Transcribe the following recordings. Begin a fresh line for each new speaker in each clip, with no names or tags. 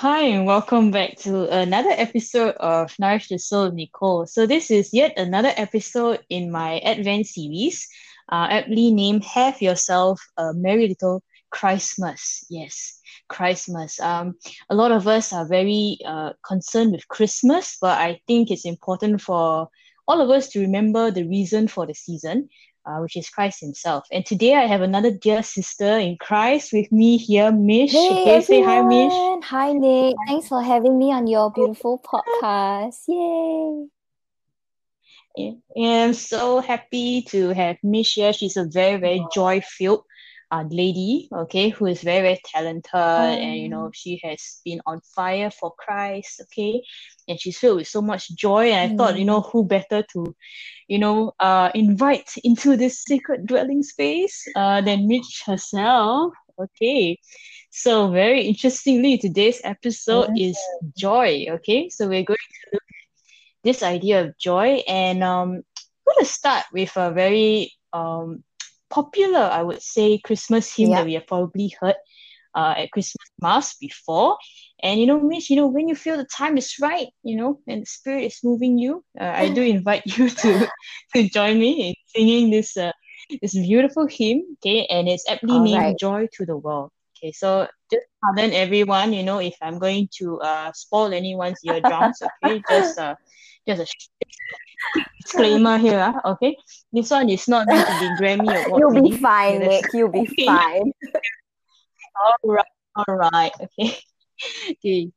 Hi, and welcome back to another episode of Nourish the Soul Nicole. So, this is yet another episode in my Advent series, uh, aptly named Have Yourself a Merry Little Christmas. Yes, Christmas. Um, a lot of us are very uh, concerned with Christmas, but I think it's important for all of us to remember the reason for the season uh, which is Christ Himself. And today I have another dear sister in Christ with me here, Mish.
Hey,
okay, say hi, Mish.
Hi, Nick. Thanks for having me on your beautiful podcast. Yay!
Yeah, I'm so happy to have Mish here. She's a very, very joy filled uh, lady, okay, who is very, very talented and you know, she has been on fire for Christ, okay, and she's filled with so much joy. And I mm. thought, you know, who better to, you know, uh, invite into this sacred dwelling space uh, than Mish herself, okay. So very interestingly, today's episode yes. is joy, okay. So we're going to look at this idea of joy, and um, I'm going to start with a very um popular, I would say, Christmas hymn yeah. that we have probably heard uh, at Christmas Mass before. And you know, Mish, you know, when you feel the time is right, you know, and the spirit is moving you, uh, I do invite you to to join me in singing this uh, this beautiful hymn. Okay, and it's aptly All named right. "Joy to the World." Okay, so just pardon everyone, you know, if I'm going to uh spoil anyone's eardrums. Okay, just uh just a disclaimer here. Uh, okay, this one is not going to be Grammy
award. You'll be fine, Nick. You'll be okay. fine.
all right, all right. Okay, okay,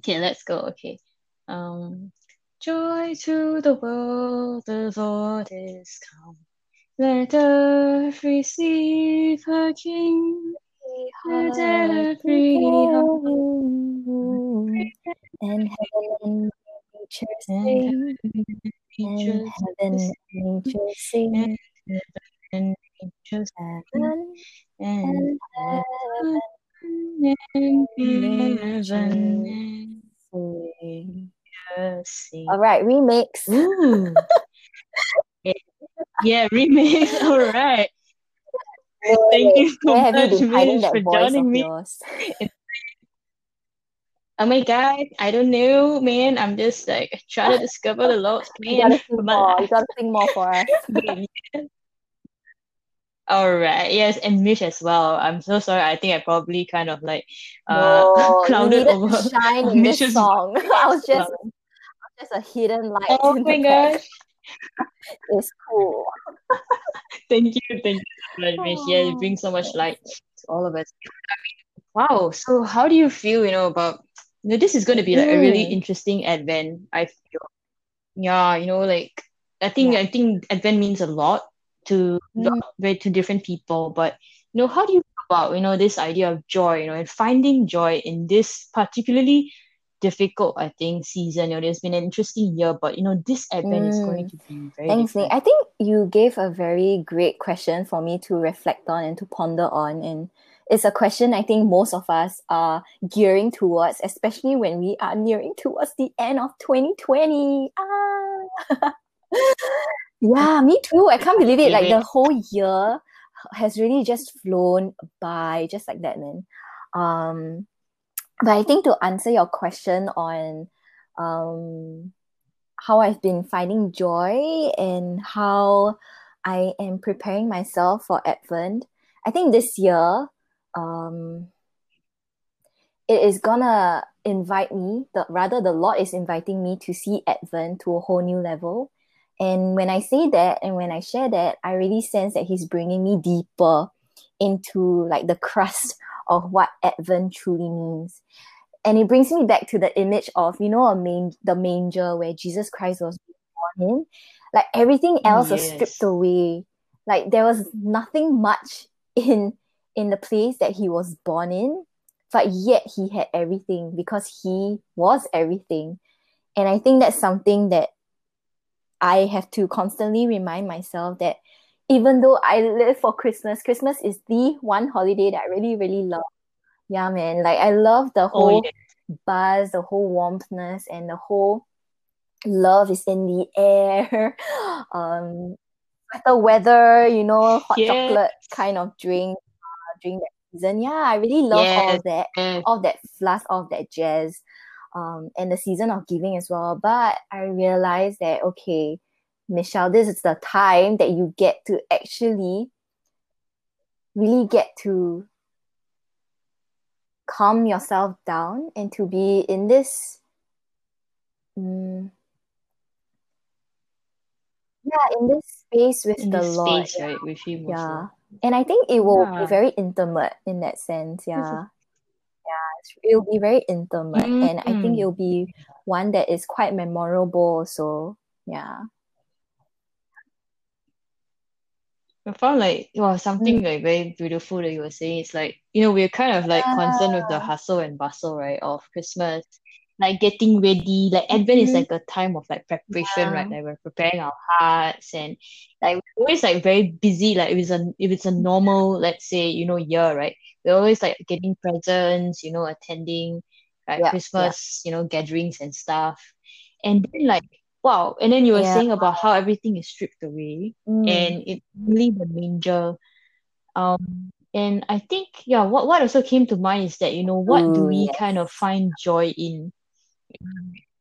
okay. Let's go. Okay. Um, joy to the world, the Lord is come. Let earth receive her King. Let every heart
and heaven nature sing, and heaven nature sing, and nature heaven and heaven and sing. All right, remix.
Yeah, remix. All right. Thank you so much, Mish, for joining me. oh my god, I don't know, man. I'm just like trying to discover the Lord's
plan. You gotta sing more. You gotta sing more for us.
All right. Yes, and Mish as well. I'm so sorry. I think I probably kind of like uh
no, clouded over shine in Mish's this song. I was just just a hidden light.
Oh my gosh.
it's cool.
thank you, thank you so much, Mish. Yeah, you bring so much light to all of us. I mean, wow. So how do you feel, you know, about you know, this is going to be like a really interesting advent i feel yeah you know like i think yeah. i think advent means a lot to mm. very to different people but you know how do you about you know this idea of joy you know and finding joy in this particularly difficult i think season you know there's been an interesting year but you know this advent mm. is going mm. to be very
thanks Nick. i think you gave a very great question for me to reflect on and to ponder on and it's a question I think most of us are gearing towards, especially when we are nearing towards the end of 2020. Ah. yeah, me too. I can't believe it. Like the whole year has really just flown by just like that, man. Um, but I think to answer your question on um, how I've been finding joy and how I am preparing myself for Advent, I think this year um, it is gonna invite me the rather the lord is inviting me to see advent to a whole new level. And when i say that and when i share that i really sense that he's bringing me deeper into like the crust of what advent truly means. And it brings me back to the image of you know a main the manger where jesus christ was born in? Like everything else yes. was stripped away. Like there was nothing much in in the place that he was born in, but yet he had everything because he was everything. And I think that's something that I have to constantly remind myself that even though I live for Christmas, Christmas is the one holiday that I really, really love. Yeah, man. Like I love the oh, whole oh, yeah. buzz, the whole warmthness, and the whole love is in the air. um, the weather, you know, hot yeah. chocolate kind of drink drink that season. Yeah, I really love all that,
yes.
all that fluff, all that jazz, um, and the season of giving as well. But I realized that okay, Michelle, this is the time that you get to actually really get to calm yourself down and to be in this mm, yeah in this space with
In
the lord
space, right, with him
yeah
also.
And i think it will be very intimate in that sense yeah It's- it'll be very intimate and i think
Mm.
it'll be one that is quite memorable also yeah
I found like it was something
Mm.
like very beautiful that you were saying. It's like, you know, we're kind of like concerned with the hustle and bustle, right, of Christmas, like getting ready. Like Advent is
Mhm.
like a time of like preparation, right?
Yeah.
Like we're preparing our hearts and like we're always like very busy. Like if it's a if it's a normal, let's say, you know, year, right? We're always like getting presents, you know, attending like
yeah yeah
Christmas, you know, gatherings and stuff. And then like wow, and then you were
yeah
saying about how everything is stripped away
Mm.
and it's really the manger. Um, and I think, yeah, what, what also came to mind is that, you know, what do we
yes.
kind of find joy in?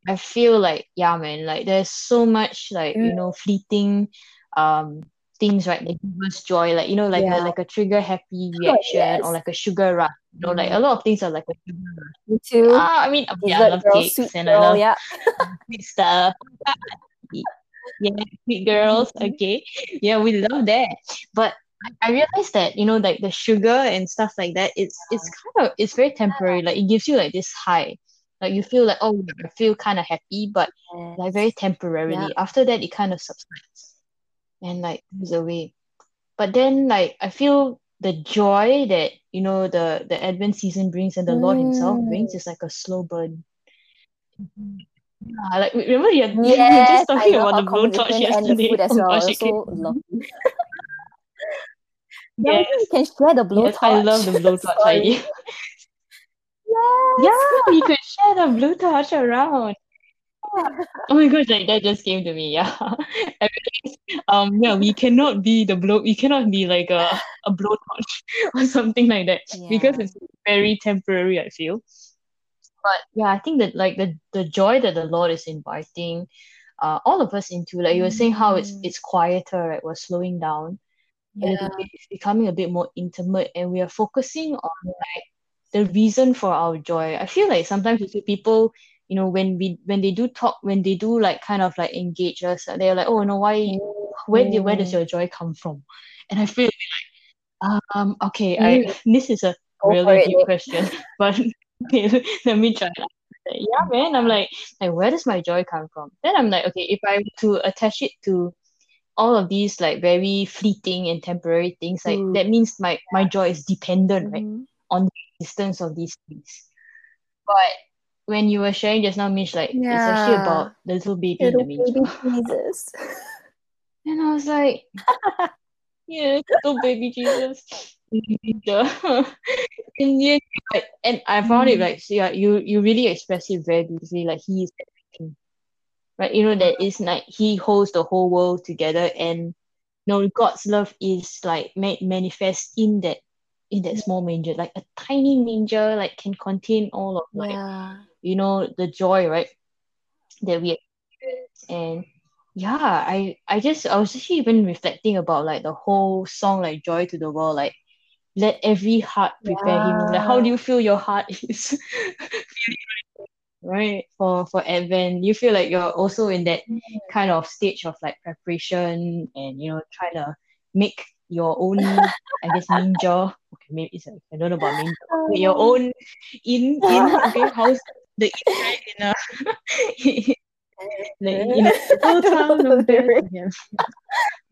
I feel like, yeah, man, like there's so much like, you
Mm.
know, fleeting um things, right, that give us joy, like, you know, like a like a trigger happy
oh
reaction or like a sugar rush. You know, like a lot of things are like a sugar rush.
me too
Ah, I mean, okay, I love
girl
cakes and I love
yeah
sweet stuff. Yeah, sweet girls.
Mhm.
Okay. Yeah, we love that. But I I realized that, you know, like the sugar and stuff like that, it's it's kind of it's very temporary. Like it gives you like this high. Like you feel like, oh, I feel kind of happy, but like very
yes yeah
temporarily. After that, it kind of subsides and like goes away. But then like I feel the joy that, you know, the the Advent season brings and the Lord Himself brings
Mm.
is like a slow burn. Yeah, like remember you you were just talking about the blowtorch
conversation and the
yesterday.
food as
Oh
well.
gosh, it
Also
came.
lovely. Yeah,
Yes,
we can share the
yes, I love the blowtorch idea.
Yes.
Yeah, we share the blowtorch around. Oh my gosh, like that just came to me. Yeah, I realized, um, yeah, we cannot be the blow. We cannot be like a a blowtorch or something like that because it's very temporary. I feel. But yeah, I think that like the the joy that the Lord is inviting, uh, all of us into, like you were saying, how it's
Mm.
it's quieter, right? We're slowing down
Yeah.
bit. It's becoming a bit more intimate, and we are focusing on like the reason for our joy. I feel like sometimes you see people, you know, when we when they do talk, when they do like kind of like engage us, they're like, oh no, why, where do, where does
Mm.
your joy come from? And I feel like, um, okay,
Mm.
I this is a
Go
really
it,
deep
Nick.
question, but okay, let me try. Yeah, man, I'm like, like where does my joy come from? Then I'm like, okay, if I to attach it to all of these like very fleeting and temporary things, like
Ooh.
that means my my joy is dependent, right,
Mhm.
On the existence of these things. But when you were sharing just now, Mish, like it's actually about the little baby in the
baby Jesus.
And I was like, yeah, little baby Jesus in the manger. And yeah, like, and I found it
Mm.
like, so yeah, you you really express it very beautifully. Like he is everything, right? You know that it's like he holds the whole world together, and you know God's love is like made manifest in that in that small manger, like a tiny manger, like can contain all of like
Yeah.
you know the joy, right? That we experience, and yeah, I I just I was actually even reflecting about like the whole song, like Joy to the World, like let every heart prepare him. Like how do you feel your heart is right for for Advent? You feel like you're also in that mm. kind of stage of like preparation and you know trying to make your own I guess ninja. Okay, maybe it's like, I don't know about ninja. Make your own in in okay house the in right in a like in a little town
Lyric.
Bethlehem.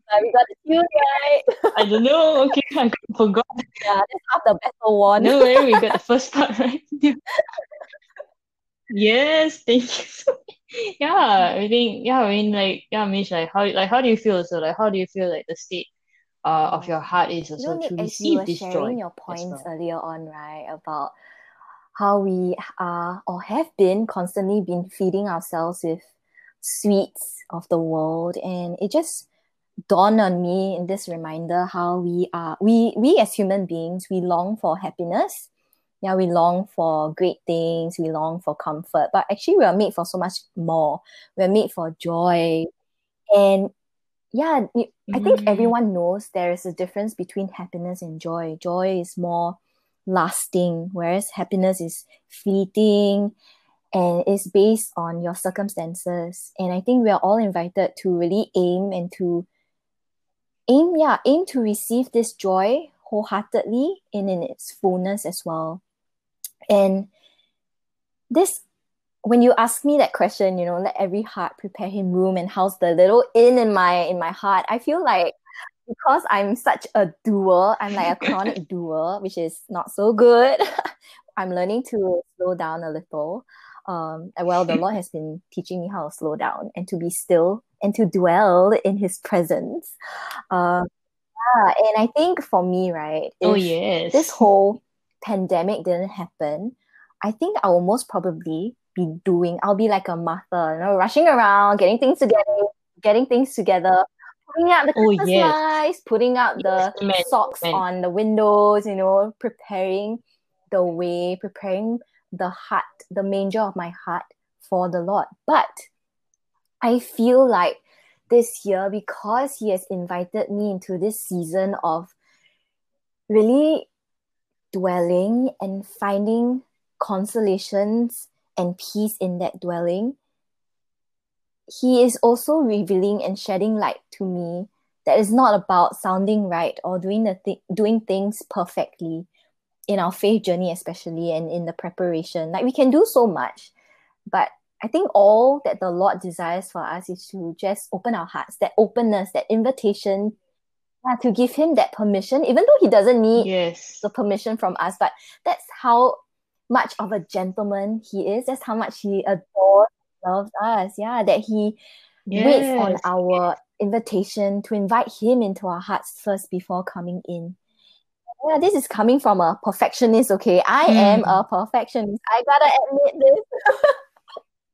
Uh, we got the tune right.
I don't know. Okay, I forgot.
Yeah, that's half the battle won.
No way, we got the first part right. Yes, thank you. so yeah, I think yeah, I mean like yeah, Mish, like how like how do you feel so like how do you feel like the state uh of your heart is also
Nick,
to
as you were sharing your points
well.
earlier on, right, about how we are or have been constantly been feeding ourselves with sweets of the world, and it just dawned on me in this reminder how we are we we as human beings we long for happiness. Yeah we long for great things we long for comfort but actually we are made for so much more. We're made for joy. And yeah i think
Mm.
everyone knows there is a difference between happiness and joy. Joy is more lasting whereas happiness is fleeting and is based on your circumstances. And i think we are all invited to really aim and to aim yeah aim to receive this joy wholeheartedly and in its fullness as well. And this when you ask me that question you know let every heart prepare him room and house the little in in my in my heart i feel like because i'm such a doer i'm like a chronic doer which is not so good i'm learning to slow down a little um well the lord has been teaching me how to slow down and to be still and to dwell in his presence um yeah, and i think for me right
Oh yes.
this whole pandemic didn't happen, I think I will most probably be doing, I'll be like a Martha, you know, rushing around, getting things together, getting things together, putting out the
Oh,
Christmas
yes.
lights, putting out the
Yes, amen,
socks
amen.
on the windows, you know, preparing the way, preparing the heart, the manger of my heart for the Lord. But I feel like this year, because He has invited me into this season of really dwelling and finding consolations and peace in that dwelling, he is also revealing and shedding light to me that is not about sounding right or doing the thi- doing things perfectly in our faith journey especially and in the preparation like we can do so much but i think all that the lord desires for us is to just open our hearts that openness that invitation yeah, to give him that permission even though he doesn't need
Yes.
the permission from us. But that's how much of a gentleman he is. That's how much he adores, loves us. Yeah, that he waits on our invitation to invite him into our hearts first before coming in. Yeah, this is coming from a perfectionist, okay? I am
Hmm.
a perfectionist. I gotta admit this.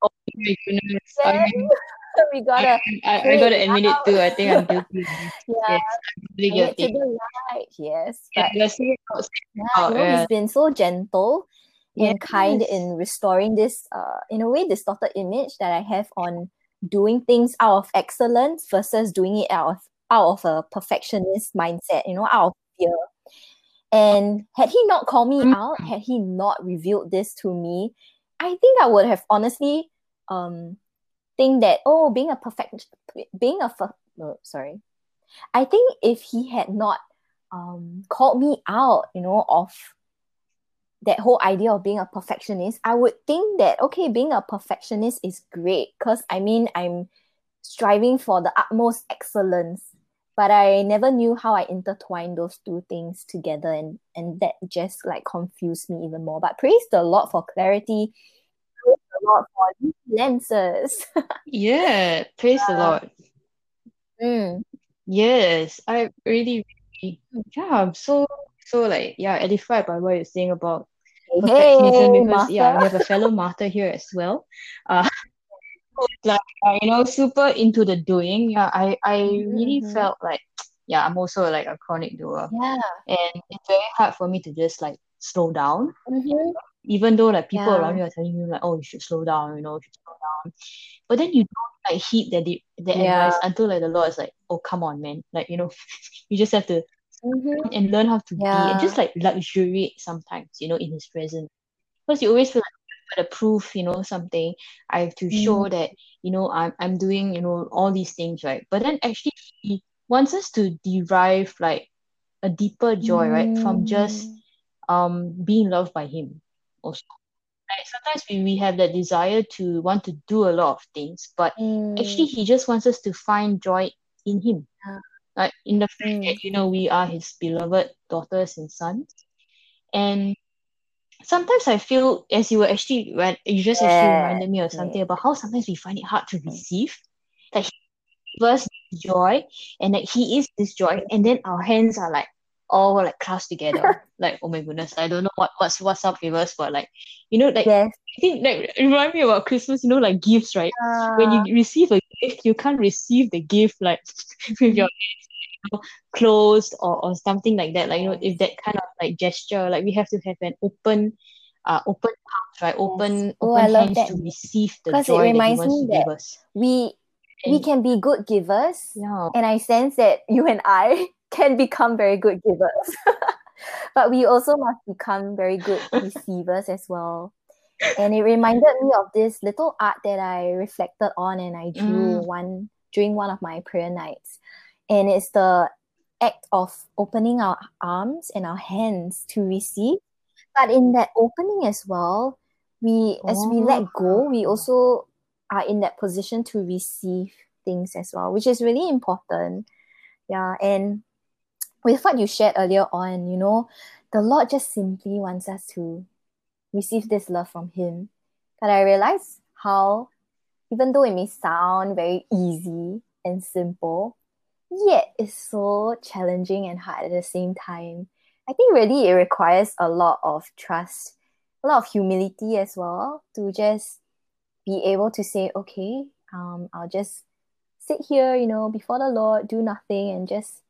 Oh my goodness. I mean,
we gotta
I, I
pray
gotta
it
admit it too. I think I'm guilty.
yeah,
Yes, I'm really guilty.
the light. Yes. But yeah,
out,
you know,
yeah.
he's been so gentle and kind in restoring this uh in a way distorted image that I have on doing things out of excellence versus doing it out of out of a perfectionist mindset, you know, out of fear. And had he not called me
Mm.
out, had he not revealed this to me, I think I would have honestly um think that oh being a perfect being a no, sorry. I think if he had not um called me out, you know, of that whole idea of being a perfectionist, I would think that okay, being a perfectionist is great because I mean I'm striving for the utmost excellence, but I never knew how I intertwined those two things together, and and that just like confused me even more. But praise the Lord for clarity. Praise the Lord for these lenses.
Yeah, praise the Lord.
Mm.
Yes, I really, really, yeah, I'm so, so like, yeah, edified by what you're saying about perfectionism
hey,
because, yeah, we have a fellow Martha here as well. Uh, like, you know, super into the doing. Yeah, I, I really
mhm.
felt like, yeah, I'm also like a chronic doer,
Yeah.
and it's very hard for me to just like slow down,
Mhm.
even though like people around
Yeah.
you are telling you like, oh, you should slow down, you know, you should slow down. But then you don't like heed that the, the
Yeah.
advice until like the Lord is like, oh, come on, man, like you know, you just have to
Mhm.
and learn how to be and just like luxuriate sometimes, you know, in His presence. Because you always feel like I have to prove, you know, something. I have to
Mm.
show that, you know, I'm I'm doing, you know, all these things, right? But then actually He wants us to derive like a deeper joy, right, from just
Mm.
um being loved by Him also. Like sometimes we, we have that desire to want to do a lot of things, but actually
Mm.
He just wants us to find joy in Him.
Yeah.
Like in the fact
Mm.
that, you know, we are His beloved daughters and sons. And sometimes I feel, as you were actually, when you just actually reminded me of something
Yes.
about how sometimes we find it hard to receive. That He gives joy and that He is this joy, and then our hands are like, all like class together. like, oh my goodness, I don't know what what's what's up with us, but like, you know, like
Yes.
I think like remind me about Christmas, you know, like gifts, right? When you receive a gift, you can't receive the gift like with your hands, you know, closed or, or something like that. Like, you know, if that kind of like gesture, like we have to have an open uh open arms, right?
Yes.
Open
Oh, I
open hands
that
to receive the
because it
joy that he
reminds
wants
me
to give us.
we we can be good givers,
yeah.
and I sense that you and I can become very good givers. but we also must become very good receivers as well. And it reminded me of this little art that I reflected on and I drew
Mm.
one during one of my prayer nights. And it's the act of opening our arms and our hands to receive. But in that opening as well, we as we let go, we
Oh.
also are in that position to receive things as well, which is really important. Yeah. And with what you shared earlier on, you know, the Lord just simply wants us to receive this love from Him. But I realize how, even though it may sound very easy and simple, yet it's so challenging and hard at the same time. I think really it requires a lot of trust, a lot of humility as well to just be able to say, okay, um, I'll just sit here, you know, before the Lord, do nothing and just,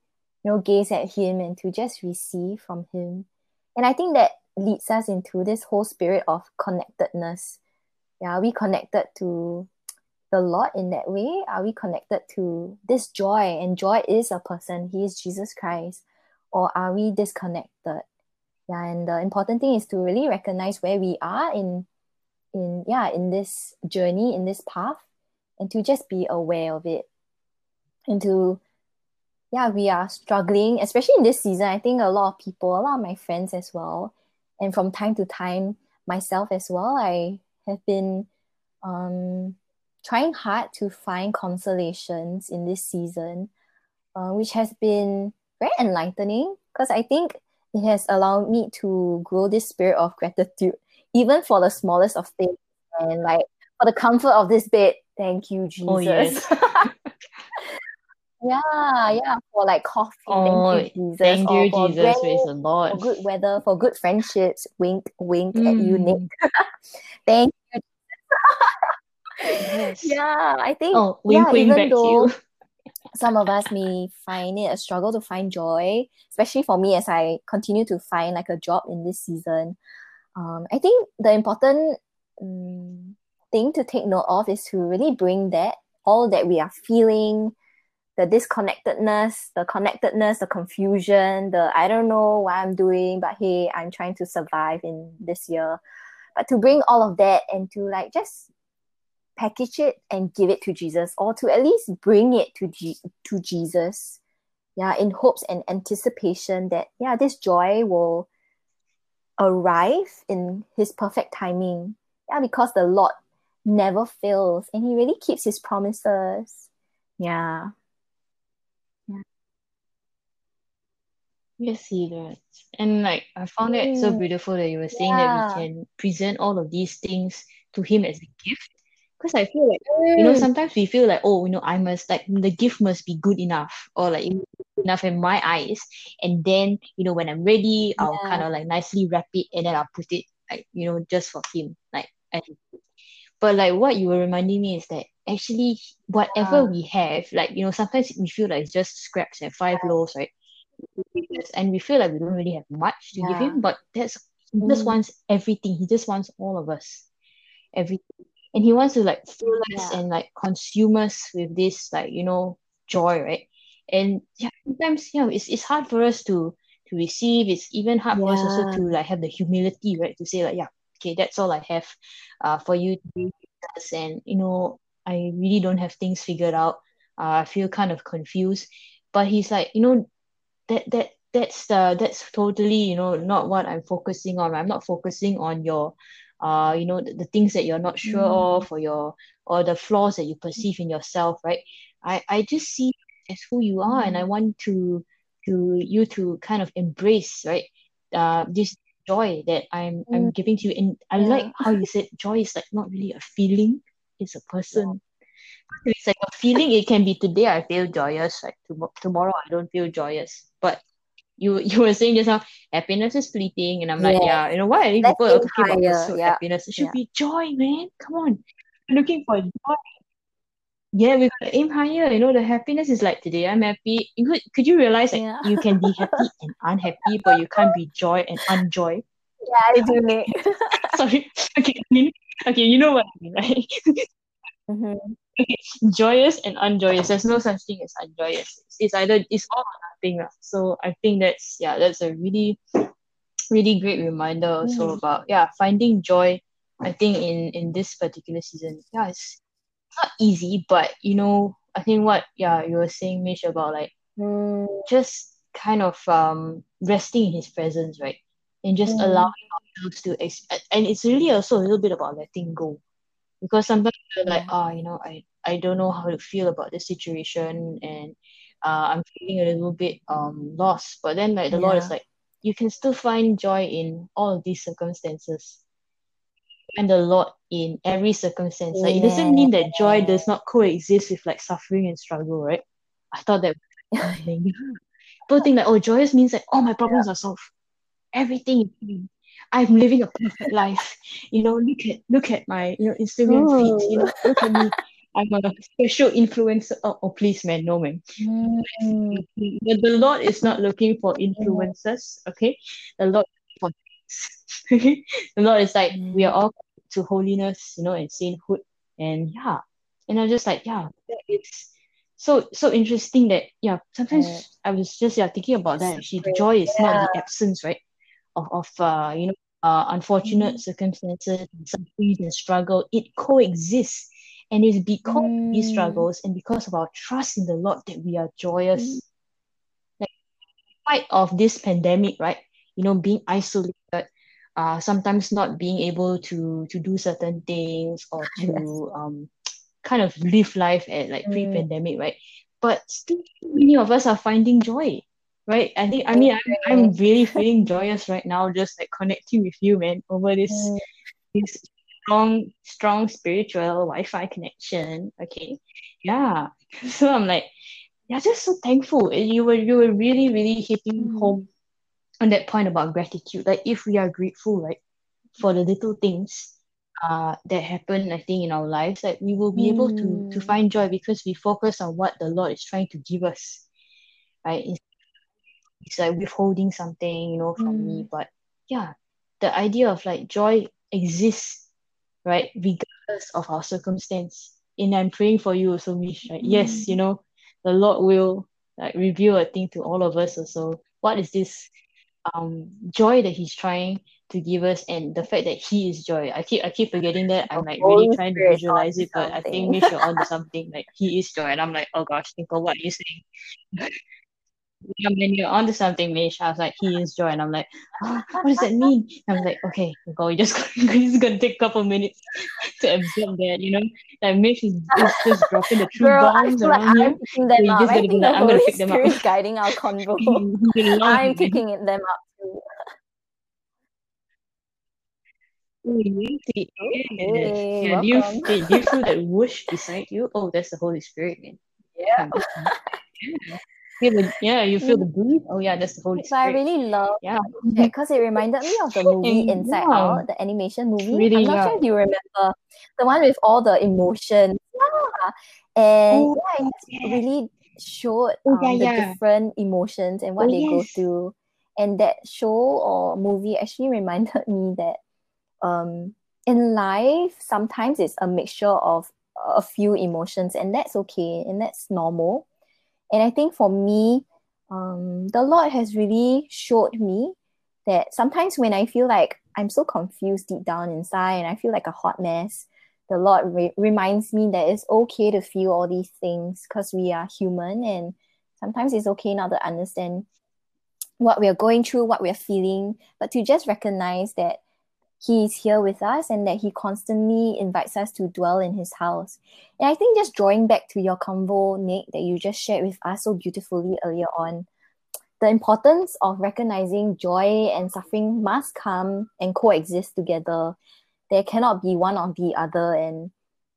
you know, gaze at Him and to just receive from Him. And I think that leads us into this whole spirit of connectedness. Yeah, are we connected to the Lord in that way? Are we connected to this joy? And joy is a person, He is Jesus Christ. Or are we disconnected? Yeah, and the important thing is to really recognize where we are in in yeah, in this journey, in this path, and to just be aware of it. And to yeah, we are struggling, especially in this season. I think a lot of people, a lot of my friends as well, and from time to time, myself as well, I have been um, trying hard to find consolations in this season, uh, which has been very enlightening because I think it has allowed me to grow this spirit of gratitude, even for the smallest of things, and like for the comfort of this bed. Thank you, Jesus.
Oh yes.
Yeah, yeah, for like coffee,
Oh,
thank you, Jesus.
thank you,
for
Jesus.
brand
Praise
new,
the
for good weather, for good friendships. Wink, wink at you, Nick.
Mm,
Thank you.
yes.
Yeah, I think
Oh, wink,
yeah,
wink
even though
you.
some of us may find it a struggle to find joy, especially for me as I continue to find like a job in this season. Um, I think the important um, thing to take note of is to really bring that all that we are feeling, the disconnectedness, the connectedness, the confusion, the I don't know what I'm doing, but hey, I'm trying to survive in this year. But to bring all of that and to like just package it and give it to Jesus, or to at least bring it to G- to Jesus, yeah, in hopes and anticipation that yeah, this joy will arrive in His perfect timing. Yeah, because the Lord never fails and He really keeps His promises. Yeah.
Yes, see that. And like I found that so beautiful that you were saying that
yeah.
we can present all of these things to him as a gift. Because I feel like, you know,
Mm,
sometimes we feel like, oh, you know, I must like the gift must be good enough or like it must be good enough in my eyes. And then, you know, when I'm ready, I'll
yeah.
kind of like nicely wrap it and then I'll put it like, you know, just for him. Like as a gift. But like what you were reminding me is that actually whatever
Yeah.
we have, like, you know, sometimes we feel like it's just scraps and five loaves, right? And we feel like we don't really have much to give him, but that's he just
Mm,
wants everything. He just wants all of us, everything, and he wants to like fill us
yeah.
and like consume us with this like you know joy, right? And yeah, sometimes yeah, it's it's hard for us to to receive. It's even hard for us also to like have the humility, right? To say like yeah, okay, that's all I have, uh, for you to be with us, and you know I really don't have things figured out. Uh, I feel kind of confused, but he's like you know that that that's the that's totally you know not what I'm focusing on. I'm not focusing on your uh you know the, the things that you're not sure
Mm,
of or your or the flaws that you perceive in yourself, right? I I just see as who you are and I
mm,
want to to you to kind of embrace, right? Uh this joy that I'm I'm
mm,
giving to you. And I like how you said joy is like not really a feeling, it's a person. If it's like a feeling, it can be today I feel joyous, like tom- tomorrow I don't feel joyous. But you you were saying just now happiness is fleeting, and I'm like, yeah, you know why I think
Let's
people are talking about
higher,
pursuit
yeah,
happiness. It should
yeah.
be joy, man. Come on. We're looking for joy. Yeah, we gotta aim higher. You know, the happiness is like today I'm happy. You could could you realize like you can be happy and unhappy, but you can't be joy and unjoy?
Yeah, I do.
Sorry. Okay, I mean, okay, you know what I mean, right?
Mhm.
joyous and unjoyous. There's no such thing as unjoyous. It's either it's all lah. So I think that's yeah, that's a really, really great reminder also
Mhm.
about yeah, finding joy. I think in in this particular season, yeah, it's not easy, but you know, I think what yeah you were saying, Mish, about like
Mm,
just kind of um resting in his presence, right? And just
Mm.
allowing ourselves to ex- and it's really also a little bit about letting go. Because sometimes you're like,
Yeah.
ah, you know, I, I don't know how to feel about this situation and uh, I'm feeling a little bit um lost. But then like the Lord is like, you can still find joy in all of these circumstances. And the Lord in every circumstance. Like it doesn't mean that joy does not coexist with like suffering and struggle, right? I thought that people think that oh joyous means that all my problems are solved. Everything is fine. I'm living a perfect life. You know, look at look at my you know Instagram feed. You know, look at me. I'm a special influencer. Oh, oh please, man, no, man.
Mm,
The, the Lord is not looking for influencers. Okay, the Lord is for the Lord is like we are all to holiness, you know, and sainthood, and yeah. And I'm just like, yeah, it's so so interesting that yeah. Sometimes
Right.
I was just yeah thinking about that. Actually, joy is not the absence, right, of of uh you know uh unfortunate
Mm.
circumstances, suffering and struggle. It coexists, and it's because of these
Mm.
struggles and because of our trust in the Lord that we are joyous.
Mm.
Like, in spite of this pandemic, right? You know, being isolated, uh, sometimes not being able to to do certain things or to um kind of live life at like
Mm.
pre-pandemic, right? But still, many of us are finding joy, right? I think I mean I'm I'm really feeling joyous right now, just like connecting with you, man, over this
Mm.
this strong strong spiritual Wi-Fi connection. Okay, yeah. So I'm like, yeah, just so thankful. And You were you were really really hitting
Mm.
home on that point about gratitude. Like if we are grateful, right, for the little things uh that happen, I think in our lives, like we will be able to to
Mm.
find joy because we focus on what the Lord is trying to give us, right? It's, it's like withholding something, you know, from me.
Mm.
But yeah, the idea of like joy exists, right, regardless of our circumstance. And I'm praying for you also, Mish, right? Yes, you
Mm.
know, the Lord will like reveal a thing to all of us also. What is this um joy that he's trying to give us and the fact that he is joy. I keep I keep forgetting that. I'm like really
Holy
trying to visualize it, but I think. Mish, you're onto something. Like he is joy. And I'm like, oh gosh, think of what you're saying. When you're onto something, Mish, I was like, he is joy. And I'm like, oh, what does that mean? And I was like, okay, go, we just it's gonna take a couple minutes to absorb that, you know? Like Mish is, is just dropping the truth
Girl, I
bombs
feel like
around.
I'm picking
So
them
you
up.
just
I think
like,
the
I'm gonna
Holy
pick them up.
Guiding our convo. I'm picking it them up too. Okay,
Yeah, do you you feel that whoosh beside you? Oh, that's the Holy Spirit, man.
Yeah.
Come, come. Yeah. Feel the, yeah, you feel the breeze? Oh yeah, that's the Holy
So I really love
Yeah.
because it reminded me of the movie Inside
yeah,
Out, the animation movie.
really,
I'm not
yeah.
sure if you remember the one with all the emotions. Yeah. And
Oh,
yeah, it really showed
Oh,
um,
yeah,
the different emotions and what
Oh,
they go through. And that show or movie actually reminded me that um, in life, sometimes it's a mixture of a few emotions, and that's okay, and that's normal. And I think for me, um, the Lord has really showed me that sometimes when I feel like I'm so confused deep down inside and I feel like a hot mess, the Lord re- reminds me that it's okay to feel all these things because we are human and sometimes it's okay not to understand what we're going through, what we're feeling, but to just recognize that He is here with us and that He constantly invites us to dwell in His house. And I think just drawing back to your convo, Nick, that you just shared with us so beautifully earlier on, the importance of recognizing joy and suffering must come and coexist together. There cannot be one or the other, and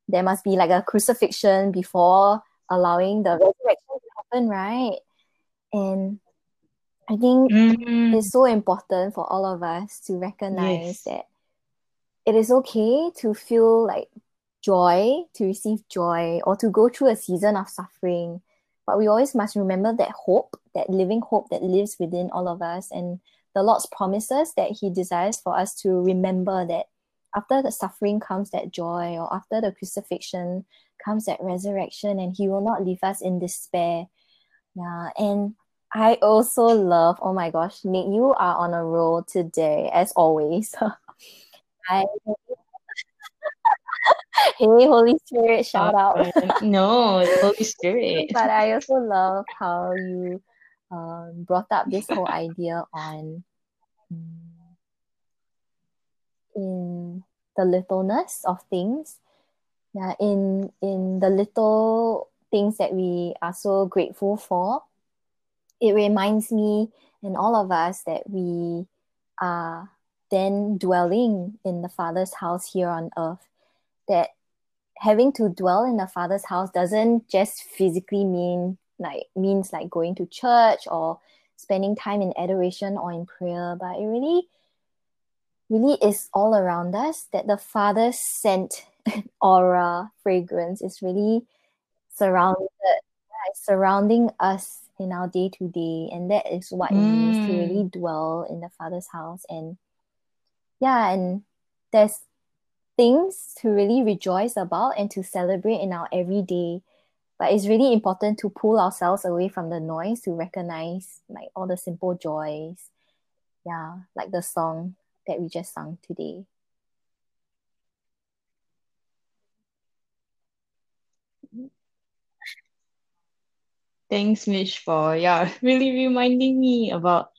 there must be like a crucifixion before allowing the resurrection to happen, right? And I think
Mm,
it's so important for all of us to recognize
Yes.
that it is okay to feel like joy, to receive joy, or to go through a season of suffering. But we always must remember that hope, that living hope that lives within all of us, and the Lord's promises that He desires for us to remember that after the suffering comes that joy, or after the crucifixion comes that resurrection, and He will not leave us in despair. Yeah, and I also love, oh my gosh, Nick, you are on a roll today, as always. I hey Holy Spirit, shout out.
No, Holy Spirit.
but I also love how you um, brought up this whole idea on mm, in the littleness of things. Yeah, in in the little things that we are so grateful for. It reminds me and all of us that we are then dwelling in the Father's house here on earth. That having to dwell in the Father's house doesn't just physically mean like means like going to church or spending time in adoration or in prayer, but it really really is all around us that the Father's scent aura fragrance is really surrounded surrounding us in our day to day and that is what it means to
Mm.
really dwell in the father's house and yeah and there's things to really rejoice about and to celebrate in our everyday. But it's really important to pull ourselves away from the noise to recognize like all the simple joys. Yeah like the song that we just sung today.
Thanks, Mish, for yeah, really reminding me about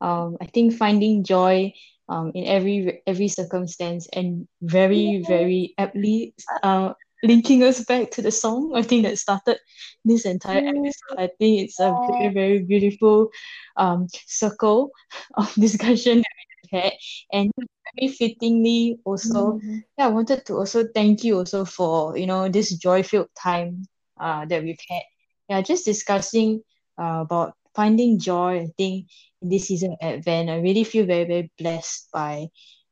um I think finding joy um in every every circumstance and very, very aptly uh linking us back to the song. I think that started this entire episode. I think it's a very, very beautiful um circle of discussion that we had. And very fittingly also
Mhm.
yeah, I wanted to also thank you also for you know this joy-filled time uh that we've had. Yeah, just discussing uh, about finding joy, I think, in this season of Advent. I really feel very, very blessed by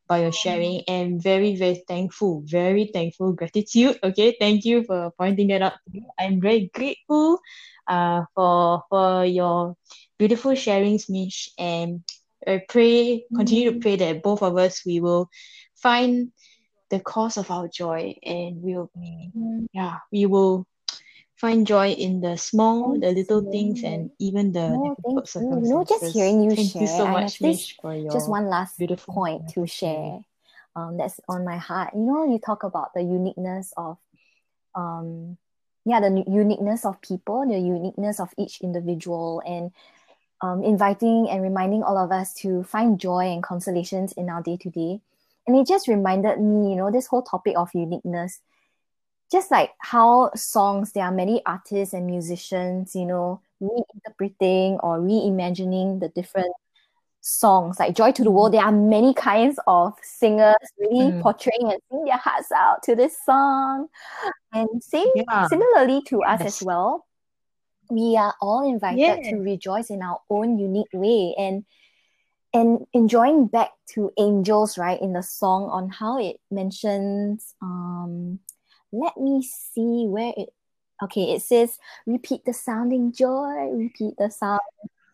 by your sharing and very, very thankful, very thankful, gratitude. Okay, thank you for pointing that out to me. I'm very grateful uh for for your beautiful sharings, Mish, and I pray, continue to
Mm.
pray that both of us we will find the cause of our joy and we'll be
Mm.
yeah, we will find joy in the small, the little things, and even the
No,
difficult
thank you. Know, just
circumstances.
hearing you
Thank you so much,
this
Mish, for
just
your
one last
beautiful,
point to share. Um, that's on my heart. You know, you talk about the uniqueness of, um, yeah, the uniqueness of people, the uniqueness of each individual, and um, inviting and reminding all of us to find joy and consolations in our day to day. And it just reminded me, you know, this whole topic of uniqueness just like how songs, there are many artists and musicians, you know, reinterpreting or reimagining the different songs. Like Joy to the World, there are many kinds of singers really
Mm.
portraying and sing their hearts out to this song. And same
Yeah.
similarly to us as well, we are all invited to rejoice in our own unique way and and enjoying back to angels right in the song on how it mentions um let me see where it okay it says repeat the sounding joy repeat the sounding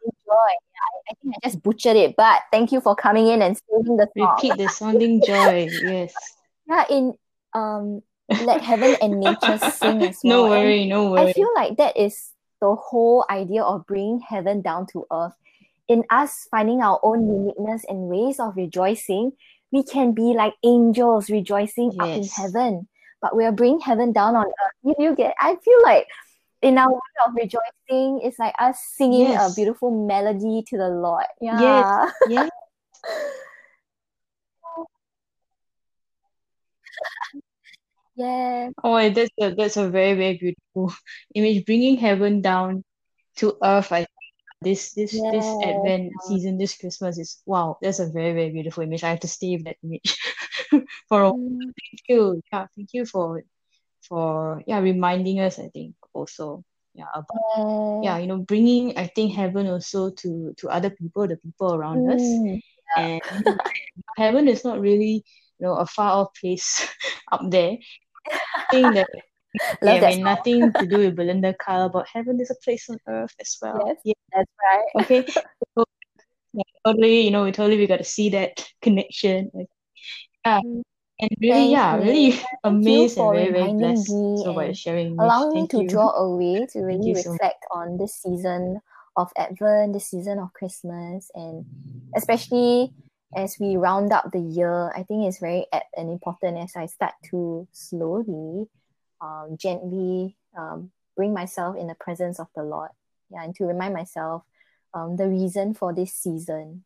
joy I, I think i just butchered it but thank you for coming in and singing the song
Repeat the sounding joy. Yes.
yeah in um let heaven and nature sing as well
No
And
worry, no worry.
I feel like that is the whole idea of bringing heaven down to earth. In us finding our own uniqueness and ways of rejoicing, we can be like angels rejoicing up in heaven, but we are bringing heaven down on earth. You, you get? I feel like in our way of rejoicing, it's like us singing a beautiful melody to the Lord.
Yes.
Yeah.
Yes.
yeah.
Oh, that's a that's a very, very beautiful image. Bringing heaven down to earth. I this this this
Yeah.
Advent season, this Christmas is wow. That's a very, very beautiful image. I have to stay with that image for a while.
Mm,
Thank you. Yeah, thank you for for yeah reminding us. I think also yeah about yeah you know bringing i think heaven also to to other people the people around mm, us and heaven is not really you know a far off place up there I think that yeah, I mean, nothing to do with Belinda Carlisle, about heaven is a place on earth as well.
Yes, yeah. that's right.
Okay. so, yeah, totally, you know, we totally we got to see that connection. Like, yeah. Mm. And really, Thank yeah, you. really Thank amazed and very, very blessed so by sharing.
Allowing me to you. draw away to really reflect so on this season of Advent, this season of Christmas, and especially as we round up the year, I think it's very apt and important as I start to slowly, um, gently um, bring myself in the presence of the Lord. Yeah, and to remind myself um, the reason for this season.